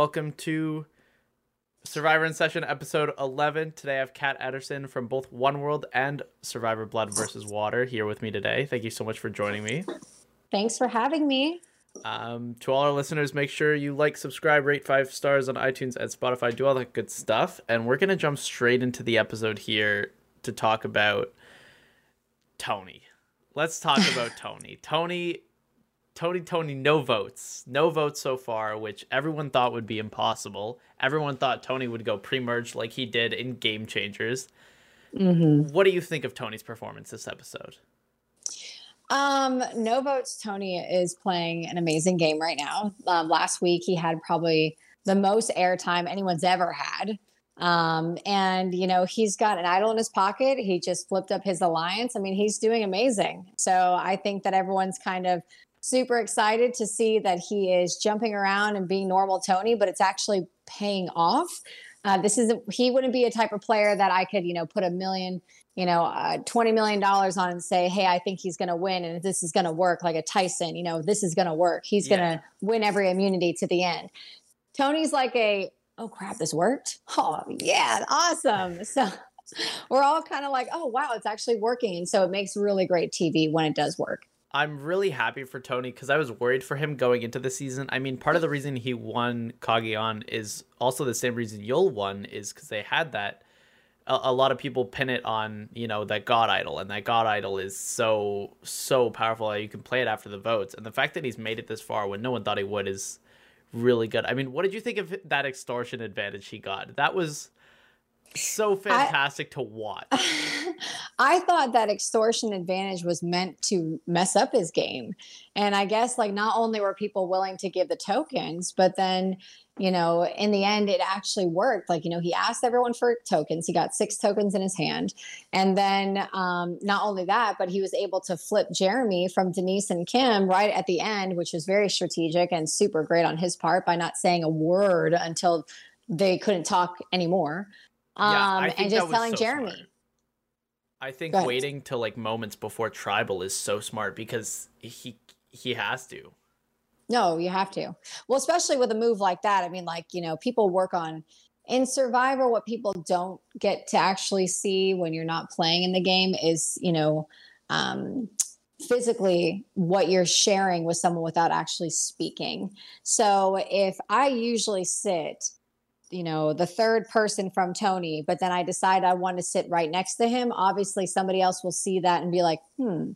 Welcome to Survivor in Session episode 11. Today I have Kat Edorsson from both One World and Survivor Blood versus Water here with me today. Thank you so much for joining me. Thanks for having me. Um, to all our listeners, make sure you like, subscribe, rate five stars on iTunes and Spotify, do all that good stuff. And we're going to jump straight into the episode here to talk about Tony. Let's talk about Tony. Tony Tony Tony no votes. No votes so far, which everyone thought would be impossible. Everyone thought Tony would go pre-merge like he did in Game Changers. Mm-hmm. What do you think of Tony's performance this episode? Um, no votes. Tony is playing an amazing game right now. Um, last week he had probably the most airtime anyone's ever had. Um, and you know, he's got an idol in his pocket. He just flipped up his alliance. I mean, he's doing amazing. So I think that everyone's kind of super excited to see that he is jumping around and being normal Tony, but it's actually paying off. Uh, this is he wouldn't be a type of player that I could, you know, put a million, you know, uh, twenty million dollars on and say, "Hey, I think he's going to win, and this is going to work." Like a Tyson, you know, this is going to work. He's yeah. going to win every immunity to the end. Tony's like a, "Oh crap, this worked! Oh yeah, awesome!" So we're all kind of like, "Oh wow, it's actually working," and so it makes really great TV when it does work. I'm really happy for Tony because I was worried for him going into the season. I mean, part of the reason he won Cagayan is also the same reason Yul won is because they had that. A, a, lot of people pin it on you know that God idol, and that God idol is so so powerful that you can play it after the votes. And the fact that he's made it this far when no one thought he would is really good. I mean, what did you think of that extortion advantage he got? That was so fantastic I, to watch. I thought that extortion advantage was meant to mess up his game. And I guess like not only were people willing to give the tokens, but then, you know, in the end it actually worked. Like, you know, he asked everyone for tokens. He got six tokens in his hand. And then um, not only that, but he was able to flip Jeremy from Denise and Kim right at the end, which was very strategic and super great on his part by not saying a word until they couldn't talk anymore um, yeah, and just telling so Jeremy. Smart. I think waiting till like moments before tribal is so smart because he he has to. No, you have to. Well, especially with a move like that. I mean, like, you know, people work on in Survivor, what people don't get to actually see when you're not playing in the game is, you know, um, physically what you're sharing with someone without actually speaking. So if I usually sit you know the third person from tony but then i decide i want to sit right next to him obviously somebody else will see that and be like hmm.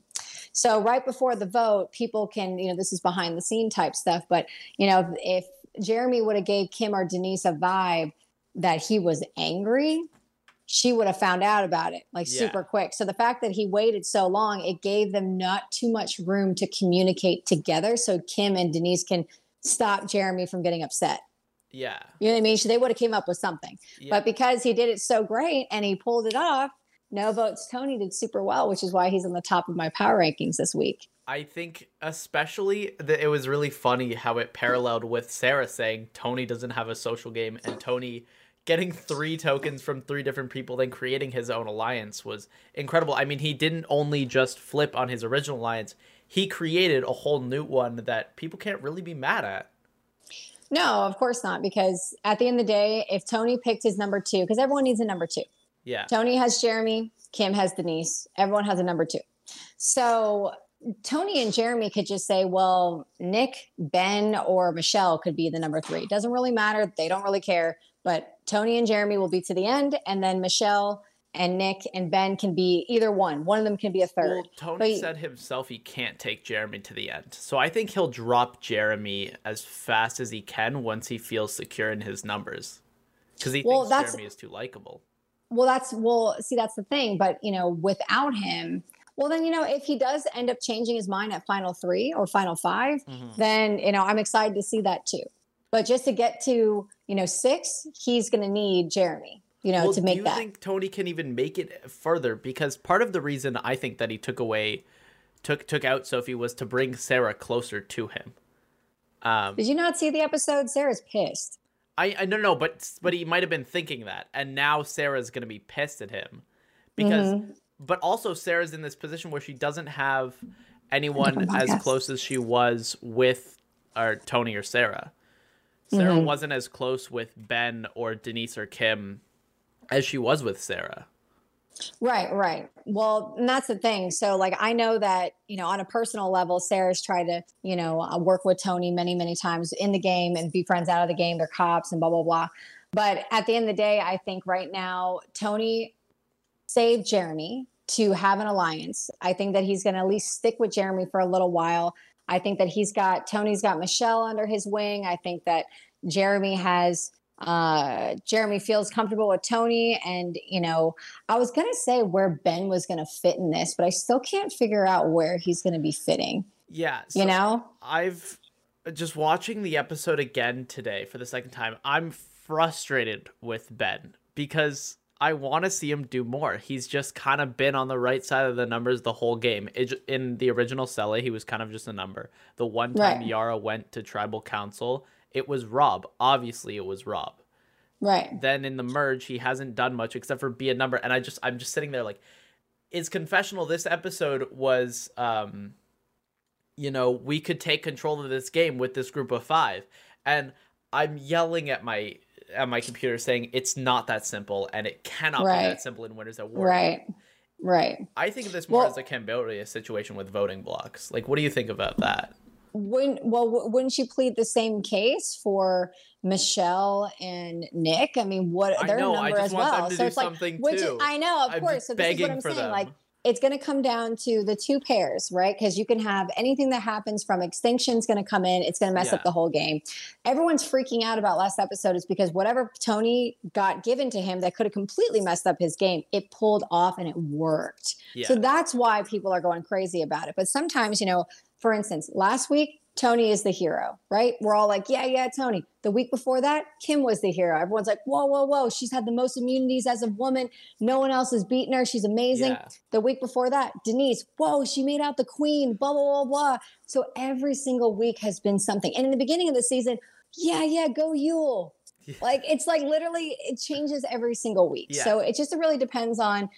So right before the vote people can you know this is behind the scene type stuff but you know if jeremy would have gave kim or denise a vibe that he was angry she would have found out about it like yeah. super quick. So the fact that he waited so long it gave them not too much room to communicate together so kim and denise can stop jeremy from getting upset yeah. You know what I mean? So they would have came up with something. Yeah. But because he did it so great and he pulled it off, no votes Tony did super well, which is why he's on the top of my power rankings this week. I think especially that it was really funny how it paralleled with Sarah saying Tony doesn't have a social game and Tony getting three tokens from three different people then creating his own alliance was incredible. I mean, he didn't only just flip on his original alliance, he created a whole new one that people can't really be mad at. No, of course not. Because at the end of the day, if Tony picked his number two, because everyone needs a number two. Yeah. Tony has Jeremy, Kim has Denise, everyone has a number two. So Tony and Jeremy could just say, well, Nick, Ben, or Michelle could be the number three. It doesn't really matter. They don't really care. But Tony and Jeremy will be to the end. And then Michelle and Nick and Ben can be either one. One of them can be a third. Well, Tony but, said himself he can't take Jeremy to the end. So I think he'll drop Jeremy as fast as he can once he feels secure in his numbers. Because he well, thinks Jeremy is too likable. Well, that's well, see, that's the thing. But you know, without him, well, then you know, if he does end up changing his mind at final three or final 5 mm-hmm. then you know, I'm excited to see that too. But just to get to you know six, he's going to need Jeremy you know, well, to make do you that. think Tony can even make it further? Because part of the reason I think that he took away, took took out Sophie was to bring Sarah closer to him. Um, Did you not see the episode? Sarah's pissed. I I don't know, but but he might have been thinking that, and now Sarah's gonna be pissed at him because. Mm-hmm. But also, Sarah's in this position where she doesn't have anyone as close as she was with, or Tony or Sarah. Sarah mm-hmm. wasn't as close with Ben or Denise or Kim as she was with Sarah. Right, right. Well, and that's the thing. So, like, I know that, you know, on a personal level, Sarah's tried to, you know, uh, work with Tony many, many times in the game and be friends out of the game. They're cops and blah, blah, blah. But at the end of the day, I think right now, Tony saved Jeremy to have an alliance. I think that he's going to at least stick with Jeremy for a little while. I think that he's got, Tony's got Michelle under his wing. I think that Jeremy has uh Jeremy feels comfortable with Tony and you know I was going to say where Ben was going to fit in this but I still can't figure out where he's going to be fitting. Yeah. So you know? I've just watching the episode again today for the second time. I'm frustrated with Ben because I want to see him do more. He's just kind of been on the right side of the numbers the whole game. It, in the original Sele, he was kind of just a number. The one time right. Yara went to tribal council, it was Rob. Obviously, it was Rob. Right. Then in the merge, he hasn't done much except for be a number. And I just, I'm just sitting there like, it's confessional. This episode was, um, you know, we could take control of this game with this group of five, and I'm yelling at my at my computer saying it's not that simple and it cannot right. be that simple in Winners at War. Right. Right. I think of this more well, as a Cambodia situation with voting blocks. Like, what do you think about that? When well wouldn't you plead the same case for Michelle and Nick? I mean, what they're know, number as well. so it's like which is, I know, of I'm course. So this is what I'm saying. Them. Like it's going to come down to the two pairs, right? Because you can have anything that happens from extinction is going to come in. It's going to mess yeah. up the whole game. Everyone's freaking out about last episode is because whatever Tony got given to him that could have completely messed up his game, it pulled off and it worked. Yeah. So that's why people are going crazy about it. But sometimes, you know, for instance, last week Tony is the hero, right? We're all like, yeah, yeah, Tony. The week before that, Kim was the hero. Everyone's like, whoa, whoa, whoa. She's had the most immunities as a woman. No one else has beaten her. She's amazing. Yeah. The week before that, Denise, whoa, she made out the queen, blah, blah, blah, blah. So every single week has been something. And in the beginning of the season, yeah, yeah, go Yul. Yeah. Like it's like literally it changes every single week. Yeah. So it just really depends on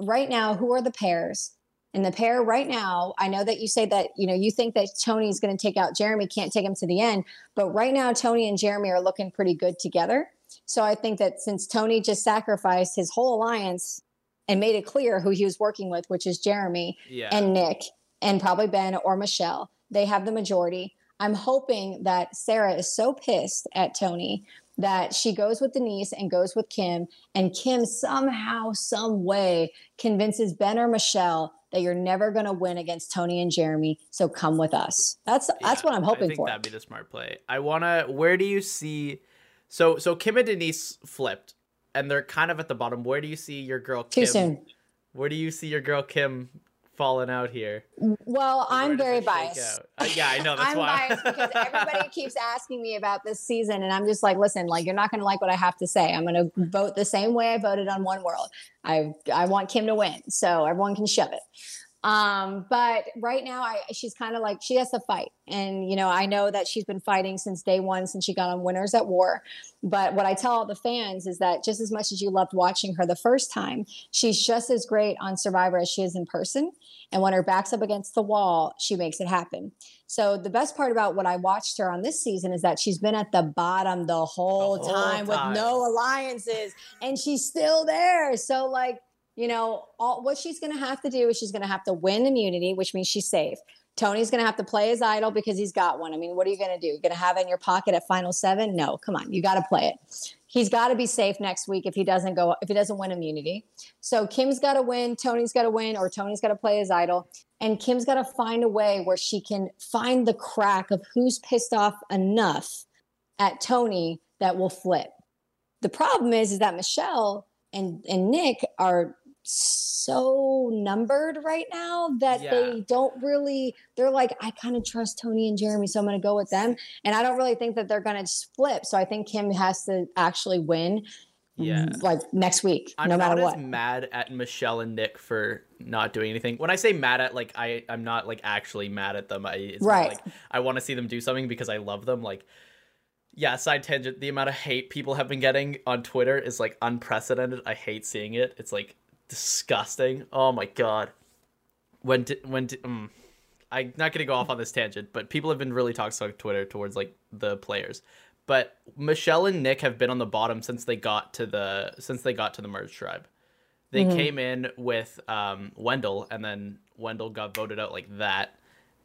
right now who are the pairs and the pair right now, I know that you say that, you know, you think that Tony is going to take out Jeremy, can't take him to the end. But right now, Tony and Jeremy are looking pretty good together. So I think that since Tony just sacrificed his whole alliance and made it clear who he was working with, which is Jeremy yeah. and Nick and probably Ben or Michelle, they have the majority. I'm hoping that Sarah is so pissed at Tony that she goes with Denise and goes with Kim, and Kim somehow, some way convinces Ben or Michelle that you're never going to win against Tony and Jeremy. So come with us. That's yeah, that's what I'm hoping I think for. That'd be the smart play. I wanna. Where do you see? So so Kim and Denise flipped, and they're kind of at the bottom. Where do you see your girl? Kim? Too soon. Where do you see your girl Kim falling out here? Well, I'm very biased. Uh, yeah, I know. That's why. I'm why. biased because everybody keeps asking me about this season, and I'm just like, listen, like you're not going to like what I have to say. I'm going to vote the same way I voted on One World. I I want Kim to win, so everyone can shove it. Um, but right now, I, she's kind of like she has to fight, and you know, I know that she's been fighting since day one, since she got on Winners at War. But what I tell all the fans is that just as much as you loved watching her the first time, she's just as great on Survivor as she is in person. And when her back's up against the wall, she makes it happen. So the best part about what I watched her on this season is that she's been at the bottom the whole, the whole time, time with no alliances, and she's still there. So like you know, all, what she's going to have to do is she's going to have to win immunity, which means she's safe. Tony's going to have to play his idol because he's got one. I mean, what are you going to do? You're going to have it in your pocket at final seven? No, come on, you got to play it. He's got to be safe next week if he doesn't go if he doesn't win immunity. So Kim's got to win, Tony's got to win, or Tony's got to play his idol, and Kim's got to find a way where she can find the crack of who's pissed off enough at Tony that will flip. The problem is, is that Michelle and and Nick are so numbered right now that yeah. they don't really they're like i kind of trust tony and jeremy so i'm going to go with them. And i don't really think that they're going to flip so i think kim has to actually win yeah. Mm, like next week I'm no matter what. I'm mad at michelle and nick for not doing anything. When i say mad at like i i'm not like actually mad at them i it's right. like i want to see them do something because i love them like yeah side tangent the amount of hate people have been getting on twitter is like unprecedented. I hate seeing it. It's like disgusting. Oh my god. When di- when di- mm, I'm not gonna go off on this tangent, but people have been really toxic on Twitter towards like the players. but Michelle and Nick have been on the bottom since they got to the since they got to the merge tribe. They Mhm. came in with um, Wendell, and then Wendell got voted out like that,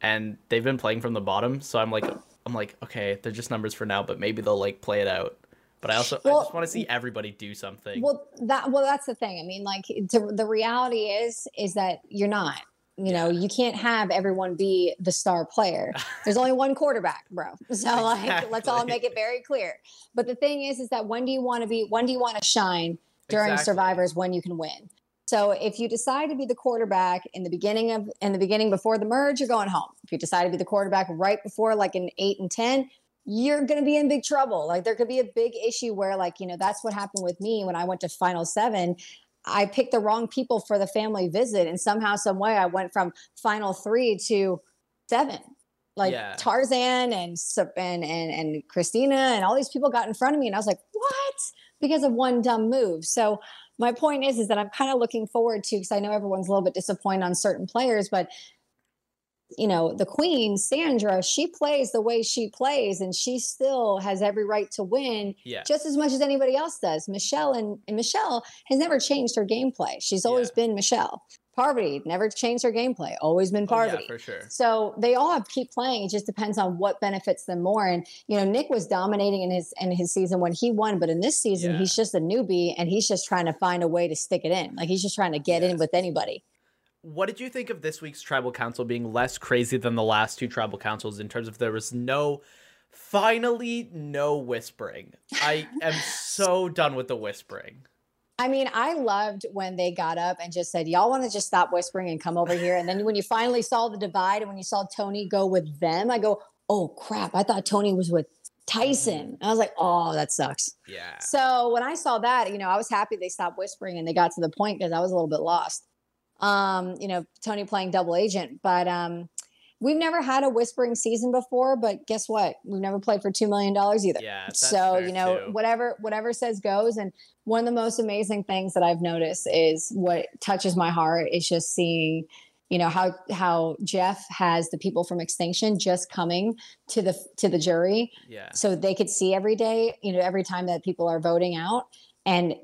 and they've been playing from the bottom. So I'm like, I'm like, okay, they're just numbers for now, but maybe they'll like play it out. But I also I just want to see everybody do something. Well, that well, that's the thing. I mean, like to, the reality is is that you're not. You know, you can't have everyone be the star player. There's only one quarterback, bro. So like, let's all make it very clear. But the thing is, is that when do you want to be? When do you want to shine during Exactly. survivors? When you can win. So if you decide to be the quarterback in the beginning of in the beginning before the merge, you're going home. If you decide to be the quarterback right before like an eight and ten, you're going to be in big trouble. Like there could be a big issue where like, you know, that's what happened with me when I went to final 7. I picked the wrong people for the family visit and somehow some way I went from final 3 to 7. Like Yeah. Tarzan and and and and Christina and all these people got in front of me and I was like, "What?" because of one dumb move. So my point is is that I'm kind of looking forward to because I know everyone's a little bit disappointed on certain players, but you know, the queen, Sandra, she plays the way she plays and she still has every right to win yeah. just as much as anybody else does. Michelle and, and Michelle has never changed her gameplay. She's always Yeah. been Michelle. Parvati never changed her gameplay, always been Oh, yeah, for sure. So they all have keep playing. It just depends on what benefits them more. And you know, Nick was dominating in his in his season when he won, but in this season Yeah. he's just a newbie and he's just trying to find a way to stick it in. Like he's just trying to get in with anybody. What did you think of this week's tribal council being less crazy than the last two tribal councils in terms of there was no finally no whispering. I am so done with the whispering. I mean, I loved when they got up and just said, Y'all want to just stop whispering and come over here. And then when you finally saw the divide and when you saw Tony go with them, I go, Oh crap, I thought Tony was with Tyson. Mm-hmm. I was like, Oh, that sucks. Yeah. So when I saw that, you know, I was happy they stopped whispering and they got to the point because I was a little bit lost. Um, you know, Tony playing double agent, but um, we've never had a whispering season before. But guess what? We've never played for two million dollars either. Yeah. so you know, too. whatever whatever says goes. And one of the most amazing things that I've noticed is what touches my heart is just seeing you know how how Jeff has the people from Extinction just coming to the to the jury Yeah. so they could see every day, you know, every time that people are voting out. And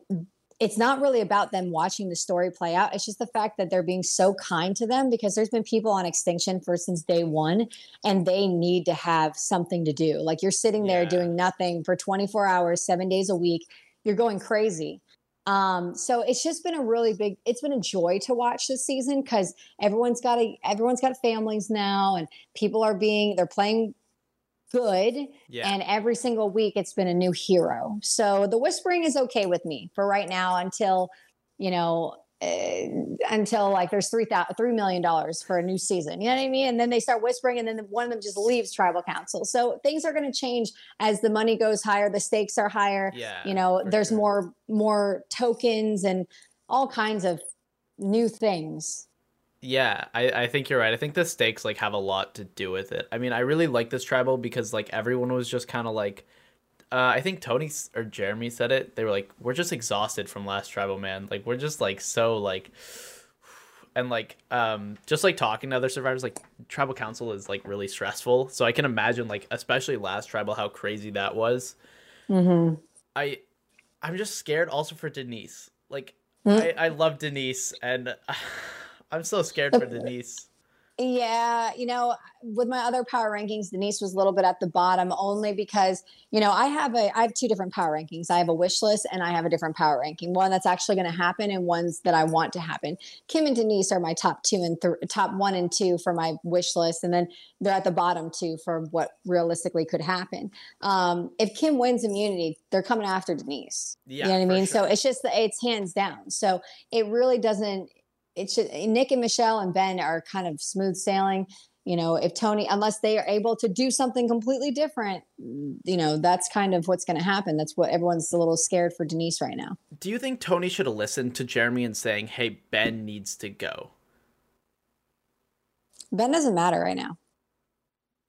it's not really about them watching the story play out. It's just the fact that they're being so kind to them because there's been people on extinction for since day one and they need to have something to do. Like you're sitting there Yeah. doing nothing for 24 hours, seven days a week. You're going crazy. Um, so it's just been a really big, it's been a joy to watch this season because everyone's got a, everyone's got families now and people are being, they're playing good Yeah. and every single week it's been a new hero so the whispering is okay with me for right now until you know uh, until like there's three thousand three million dollars for a new season you know what i mean and then they start whispering and then one of them just leaves tribal council so things are going to change as the money goes higher the stakes are higher yeah. you know there's sure. more more tokens and all kinds of new things Yeah, I, I think you're right. I think the stakes like have a lot to do with it. I mean, I really like this tribal because like everyone was just kind of like, uh, I think Tony or Jeremy said it. They were like, "We're just exhausted from last tribal, man. Like we're just like so like." And like, um, just like talking to other survivors, like tribal council is like really stressful. So I can imagine, like, especially last tribal, how crazy that was. mm-hmm. I, I'm just scared also for Denise. Like, Mm. I, I love Denise, and I'm so scared for Denise. Yeah, you know, with my other power rankings, Denise was a little bit at the bottom only because, you know, I have a I have two different power rankings. I have a wish list and I have a different power ranking. One that's actually going to happen and ones that I want to happen. Kim and Denise are my top 2 and th- top 1 and 2 for my wish list and then they're at the bottom 2 for what realistically could happen. Um, if Kim wins immunity, they're coming after Denise. Yeah, you know what I mean? So it's just it's hands down. So it really doesn't it should Nick and Michelle and Ben are kind of smooth sailing. You know, if Tony, unless they are able to do something completely different, you know, that's kind of what's going to happen. That's what everyone's a little scared for Denise right now. Do you think Tony should have listened to Jeremy and saying, "Hey, Ben needs to go"? Ben doesn't matter right now.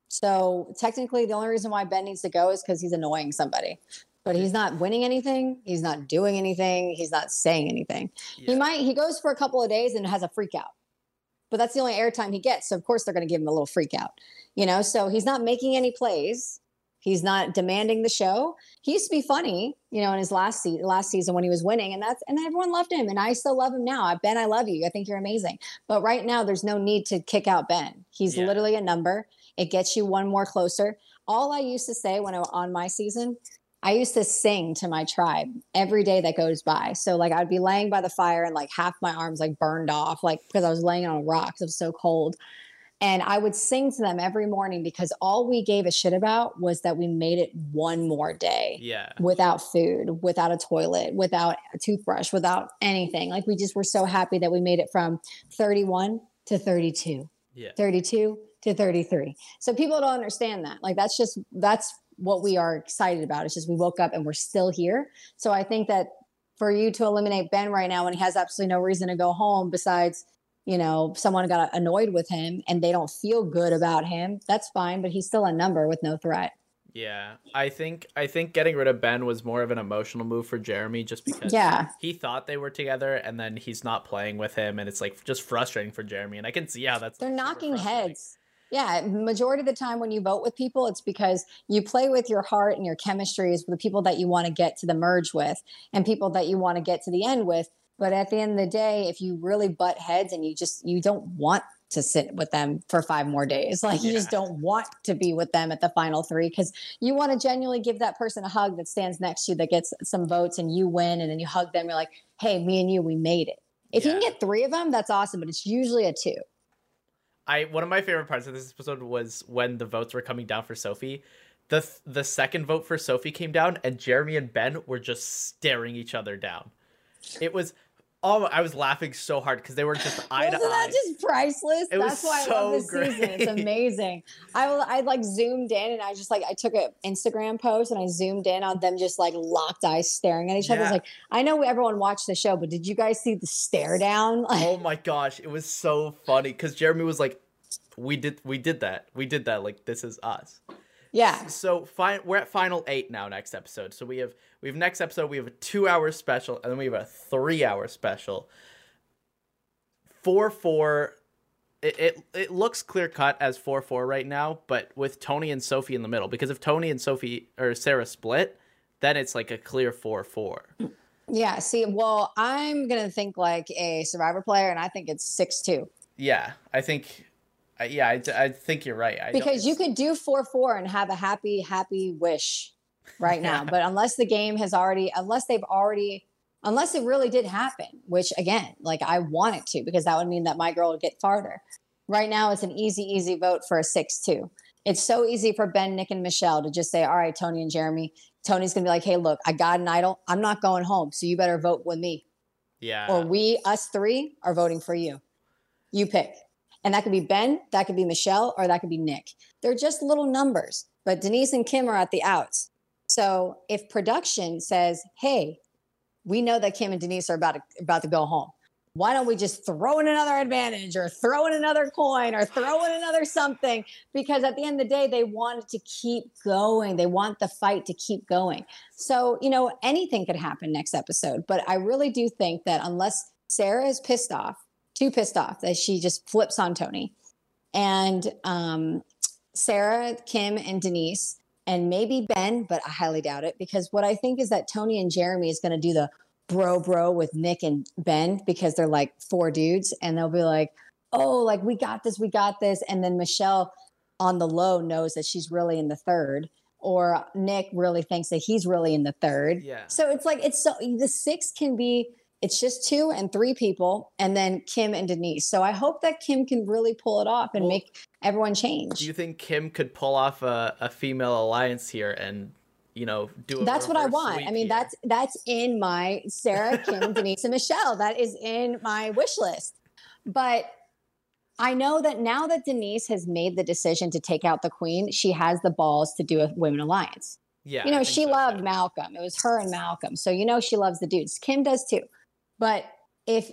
So technically, the only reason why Ben needs to go is because he's annoying somebody. But he's not winning anything. He's not doing anything. He's not saying anything. He might. He goes for a couple of days and has a freak out. But that's the only airtime he gets. So of course they're going to give him a little freak out. You know. So he's not making any plays. He's not demanding the show. He used to be funny, you know, in his last se- last season when he was winning, and that's and everyone loved him, and I still love him now. Ben, I love you. I think you're amazing. But right now, there's no need to kick out Ben. He's Yeah. literally a number. It gets you one more closer. All I used to say when I was on my season, I used to sing to my tribe every day that goes by. So like I'd be laying by the fire and like half my arms like burned off, like because I was laying on a rock. It was so cold. And I would sing to them every morning because all we gave a shit about was that we made it one more day Yeah. without food, without a toilet, without a toothbrush, without anything. Like we just were so happy that we made it from 31 to 32, Yeah. 32 to 33. So people don't understand that. Like that's just that's what we are excited about. It's just we woke up and we're still here. So I think that for you to eliminate Ben right now when he has absolutely no reason to go home besides you know, someone got annoyed with him and they don't feel good about him, that's fine, but he's still a number with no threat. Yeah. I think I think getting rid of Ben was more of an emotional move for Jeremy just because Yeah. he thought they were together and then he's not playing with him and it's like just frustrating for Jeremy and I can see how that's They're super knocking heads. Yeah, majority of the time when you vote with people, it's because you play with your heart and your chemistry is with the people that you want to get to the merge with and people that you want to get to the end with. But at the end of the day, if you really butt heads and you just you don't want to sit with them for five more days, like you just don't want to be with them at the final three because you want to genuinely give that person a hug that stands next to you that gets some votes and you win and then you hug them. You're like, hey, me and you, we made it. If you can get three of them, that's awesome, but it's usually a two. I one of my favorite parts of this episode was when the votes were coming down for Sophie. The th- the second vote for Sophie came down and Jeremy and Ben were just staring each other down. It was oh I was laughing so hard because they were just eye to Wasn't that just priceless? It That's why I love this season. It's amazing. I I like zoomed in and I just like I took an Instagram post and I zoomed in on them just like locked eyes staring at each other. It's Yeah. like I know everyone watched the show, but did you guys see the stare down? Oh my gosh, it was so funny because Jeremy was like, "We did, we did that, we did that. Like this is us." Yeah, So fine, we're at final eight now. Next episode, so we have we have next episode. We have a two-hour special, and then we have a three-hour special. Four four. It, it, it looks clear cut as 4 4 right now, but with Tony and Sophie in the middle. Because if Tony and Sophie or Sarah split, then it's like a clear 4 4. yeah. See, well, I'm gonna think like a Survivor player, and I think it's six two Yeah, I think. I- Yeah, I, I think you're right. I because you could do four four and have a happy happy wish right now but unless the game has already unless they've already unless it really did happen which again like i want it to because that would mean that my girl would get farther right now it's an easy easy vote for a 6-2 it's so easy for ben nick and michelle to just say all right tony and jeremy. Tony's gonna be like hey look i got an idol. I'm not going home so you better vote with me. Yeah. or we us three are voting for you. You pick and that could be ben that could be michelle or that could be nick. They're just little numbers but denise and kim are at the outs. So if production says hey we know that kim and denise are about to, about to go home. Why don't we just throw in another advantage or throw in another coin or throw in another something? Because at the end of the day they want to keep going. They want the fight to keep going. So you know anything could happen next episode. But i really do think that unless sarah is pissed off too pissed off that she just flips on tony and um, sarah kim and denise and maybe ben but i highly doubt it because what i think is that tony and jeremy is going to do the bro bro with nick and ben because they're like four dudes and they'll be like oh like we got this we got this and then michelle on the low knows that she's really in the third or nick really thinks that he's really in the third Yeah. so it's like it's so the six can be it's just two and three people and then kim and denise so i hope that kim can really pull it off and Well, make everyone change Do you think Kim could pull off a, a female alliance here and, you know, do a that's what I want. I mean, here? that's that's in my Sarah, Kim, Denise, and Michelle. That is in my wish list. But I know that now that Denise has made the decision to take out the queen, she has the balls to do a women alliance. Yeah. you know, she so, loved too. Malcolm. It was her and Malcolm. So you know she loves the dudes. Kim does too. But if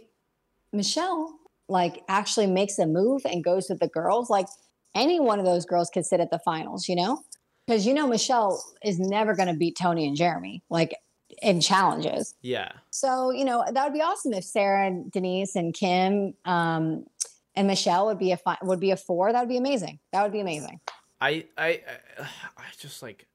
Michelle like actually makes a move and goes with the girls, like any one of those girls could sit at the finals, you know? Because you know Michelle is never going to beat Tony and Jeremy like in challenges. Yeah. So, you know, that would be awesome if Sarah and Denise and Kim um and Michelle would be a fi- would be a four. That would be amazing. That would be amazing. I, I, I, I just like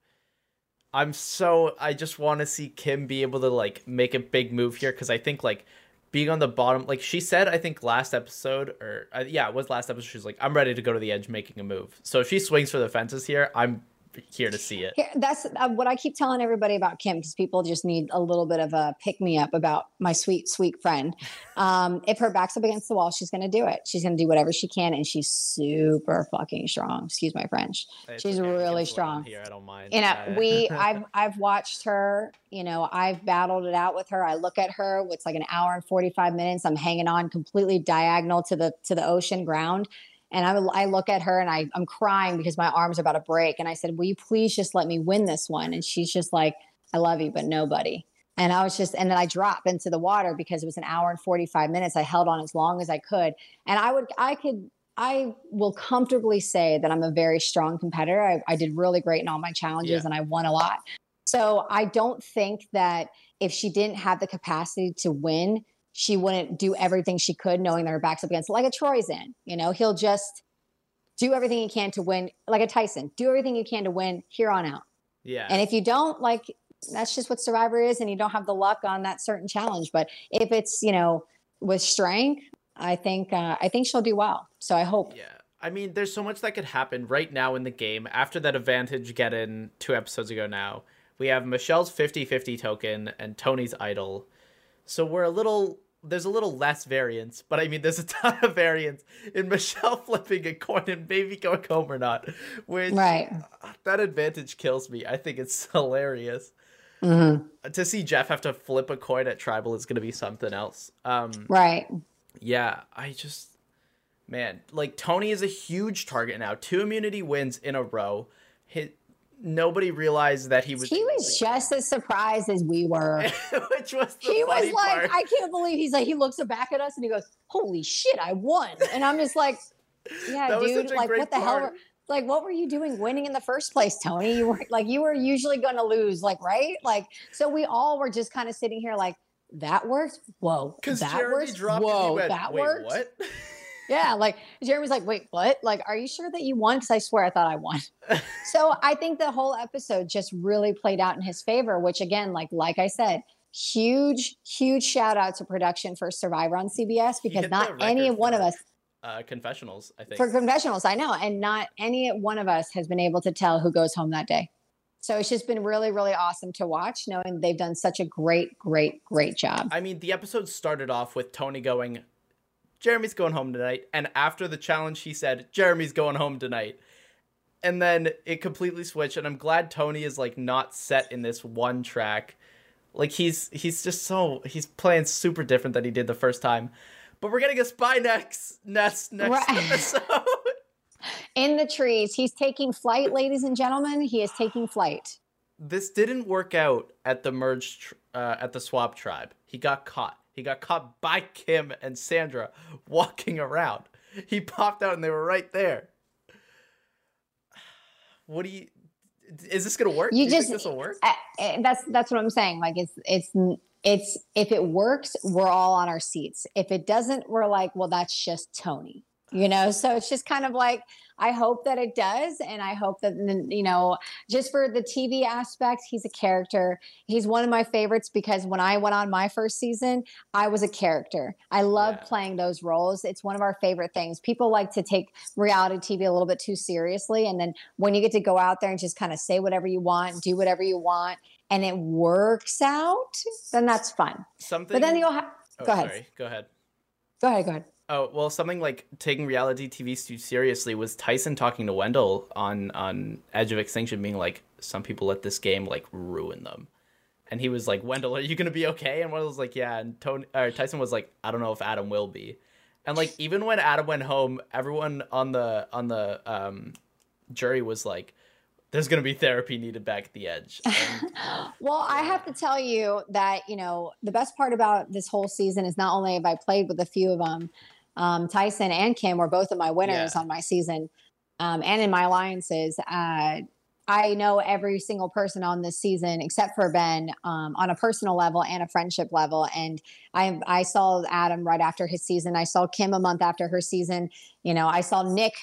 I'm so I just want to see Kim be able to like make a big move here because I think like being on the bottom, like she said, I think last episode or uh, yeah, it was last episode. She's like, I'm ready to go to the edge, making a move. So if she swings for the fences here, I'm here to see it. Here, that's uh, what I keep telling everybody about Kim because people just need a little bit of a pick me up about my sweet, sweet friend. Um, if her back's up against the wall, she's going to do it. She's going to do whatever she can, and she's super fucking strong. Excuse my French. It's she's okay, really strong. Here, I don't mind. You know, we I've I've watched her. You know, I've battled it out with her. I look at her. It's like an hour and forty five minutes. I'm hanging on completely diagonal to the to the ocean ground. And I, I look at her and I, I'm crying because my arms are about to break. And I said, Will you please just let me win this one? And she's just like, I love you, but nobody. And I was just, and then I drop into the water because it was an hour and 45 minutes. I held on as long as I could. And I would, I could, I will comfortably say that I'm a very strong competitor. I, I did really great in all my challenges Yeah. and I won a lot. So I don't think that if she didn't have the capacity to win, she wouldn't do everything she could, knowing that her back's up against like a Troyzan. You know, he'll just do everything he can to win, like a Tyson. Do everything you can to win here on out. yeah. And if you don't, like that's just what Survivor is, and you don't have the luck on that certain challenge. But if it's you know with strength, I think uh, I think she'll do well. So I hope. Yeah. I mean, there's so much that could happen right now in the game. After that advantage get in two episodes ago now, we have Michelle's 50 50 token and Tony's idol. So we're a little, there's a little less variance, but I mean, there's a ton of variance in Michelle flipping a coin and maybe going home or not, which Right. that advantage kills me. I think it's hilarious. Mhm. To see Jeff have to flip a coin at Tribal is going to be something else. Um, Right. yeah, I just man, like Tony is a huge target now. Two immunity wins in a row. Hit nobody realized that he was He was just as surprised as we were. which was the he was like, part. I can't believe he's like, he looks back at us and he goes, Holy shit, I won. And I'm just like, Yeah, dude, like what the hell were like what were you doing winning in the first place, Tony? You were like you were usually gonna lose, like, right? Like, so we all were just kind of sitting here like, that worked? Whoa. Because That Jeremy worked? dropped Whoa, went, that worked? what? Yeah, like Jeremy's like, wait, what? Like, are you sure that you won? Because I swear I thought I won. so I think the whole episode just really played out in his favor, which again, like like I said, huge, huge shout out to production for Survivor on CBS because not any one of us Uh, confessionals, I think. for confessionals, I know, and not any one of us has been able to tell who goes home that day. So it's just been really, really awesome to watch, knowing they've done such a great, great, great job. I mean, the episode started off with Tony going, Jeremy's going home tonight. And after the challenge, he said, Jeremy's going home tonight. And then it completely switched. And I'm glad Tony is like not set in this one track. Like he's he's just so he's playing super different than he did the first time. But we're getting a spy next next next Right. episode. In the trees, he's taking flight, ladies and gentlemen. He is taking flight. this didn't work out at the merge tr- uh, at the swap tribe. He got caught. He got caught by Kim and Sandra walking around. He popped out and they were right there. What do you? Is this gonna work? You do you just- think this will work? I- I- that's that's what I'm saying. Like it's it's it's if it works, we're all on our seats. If it doesn't, we're like, well, that's just Tony. You know, so it's just kind of like I hope that it does, and I hope that you know, just for the TV aspect, he's a character. He's one of my favorites because when I went on my first season, I was a character. I love Yeah. playing those roles. It's one of our favorite things. People like to take reality TV a little bit too seriously, and then when you get to go out there and just kind of say whatever you want, do whatever you want, and it works out, then that's fun. Something. But then you'll have. Oh, go ahead. Sorry. Go ahead. Go ahead. Go ahead. Oh well, something like taking reality TV too seriously was Tyson talking to Wendell on on Edge of Extinction, being like, "Some people let this game like ruin them," and he was like, "Wendell, are you gonna be okay?" And Wendell was like, "Yeah," and Tony or Tyson was like, "I don't know if Adam will be," and like even when Adam went home, everyone on the on the um, jury was like, "There's gonna be therapy needed back at the Edge." And Well, I have to tell you that you know the best part about this whole season is not only have I played with a few of them, um, Tyson and Kim were both of my winners Yeah. on my season, um, and in my alliances. Uh, I know every single person on this season except for Ben um, on a personal level and a friendship level. And I I saw Adam right after his season. I saw Kim a month after her season. You know, I saw Nick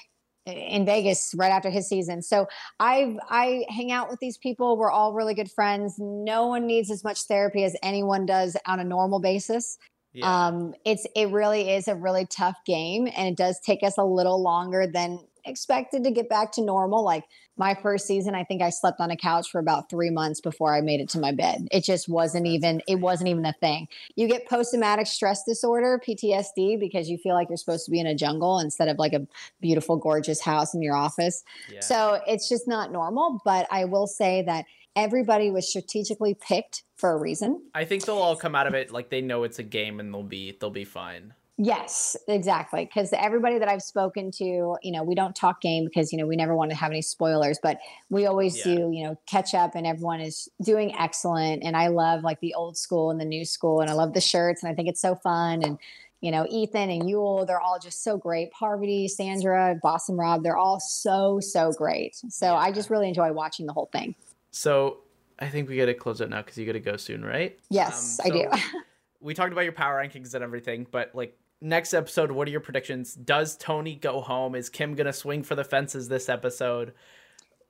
in Vegas right after his season. So I I hang out with these people. We're all really good friends. No one needs as much therapy as anyone does on a normal basis. Yeah. Um, it's it really is a really tough game, and it does take us a little longer than expected to get back to normal. Like my first season, I think I slept on a couch for about three months before I made it to my bed. It just wasn't That's even, it wasn't even a thing. You get post traumatic stress disorder, PTSD, because you feel like you're supposed to be in a jungle instead of like a beautiful, gorgeous house in your office. Yeah. So it's just not normal. But I will say that everybody was strategically picked for a reason. I think they'll all come out of it like they know it's a game and they'll be they'll be fine. Yes, exactly. Because everybody that I've spoken to, you know, we don't talk game because, you know, we never want to have any spoilers, but we always yeah. do, you know, catch up and everyone is doing excellent. And I love like the old school and the new school. And I love the shirts and I think it's so fun. And, you know, Ethan and Yul, they're all just so great. Parvati, Sandra, Boston Rob, they're all so, so great. So yeah. I just really enjoy watching the whole thing. So I think we got to close it now because you got to go soon, right? Yes, um, so I do. we talked about your power rankings and everything, but like next episode, what are your predictions? Does Tony go home? Is Kim gonna swing for the fences this episode?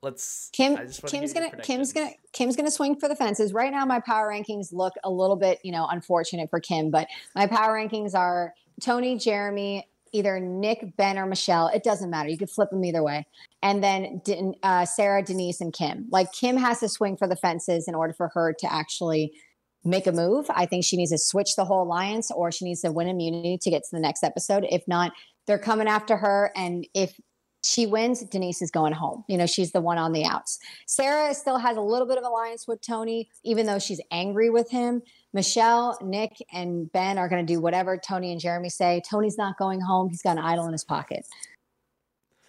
Let's Kim Kim's gonna Kim's gonna Kim's gonna swing for the fences. Right now my power rankings look a little bit, you know, unfortunate for Kim, but my power rankings are Tony, Jeremy, either Nick, Ben, or Michelle. It doesn't matter. You could flip them either way. And then uh, Sarah, Denise, and Kim. Like Kim has to swing for the fences in order for her to actually make a move. I think she needs to switch the whole alliance or she needs to win immunity to get to the next episode. If not, they're coming after her. And if she wins, Denise is going home. You know, she's the one on the outs. Sarah still has a little bit of alliance with Tony, even though she's angry with him. Michelle, Nick, and Ben are going to do whatever Tony and Jeremy say. Tony's not going home. He's got an idol in his pocket.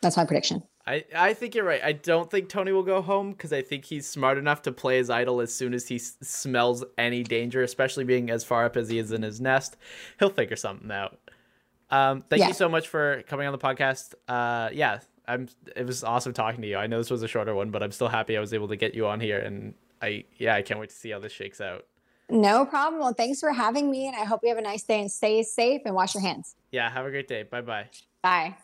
That's my prediction. I, I think you're right. I don't think Tony will go home because I think he's smart enough to play his idol as soon as he s- smells any danger, especially being as far up as he is in his nest. He'll figure something out. Um, thank yeah. you so much for coming on the podcast. Uh, yeah, I'm. It was awesome talking to you. I know this was a shorter one, but I'm still happy I was able to get you on here, and I yeah, I can't wait to see how this shakes out. No problem. Well, thanks for having me, and I hope you have a nice day and stay safe and wash your hands. Yeah, have a great day. Bye-bye. Bye.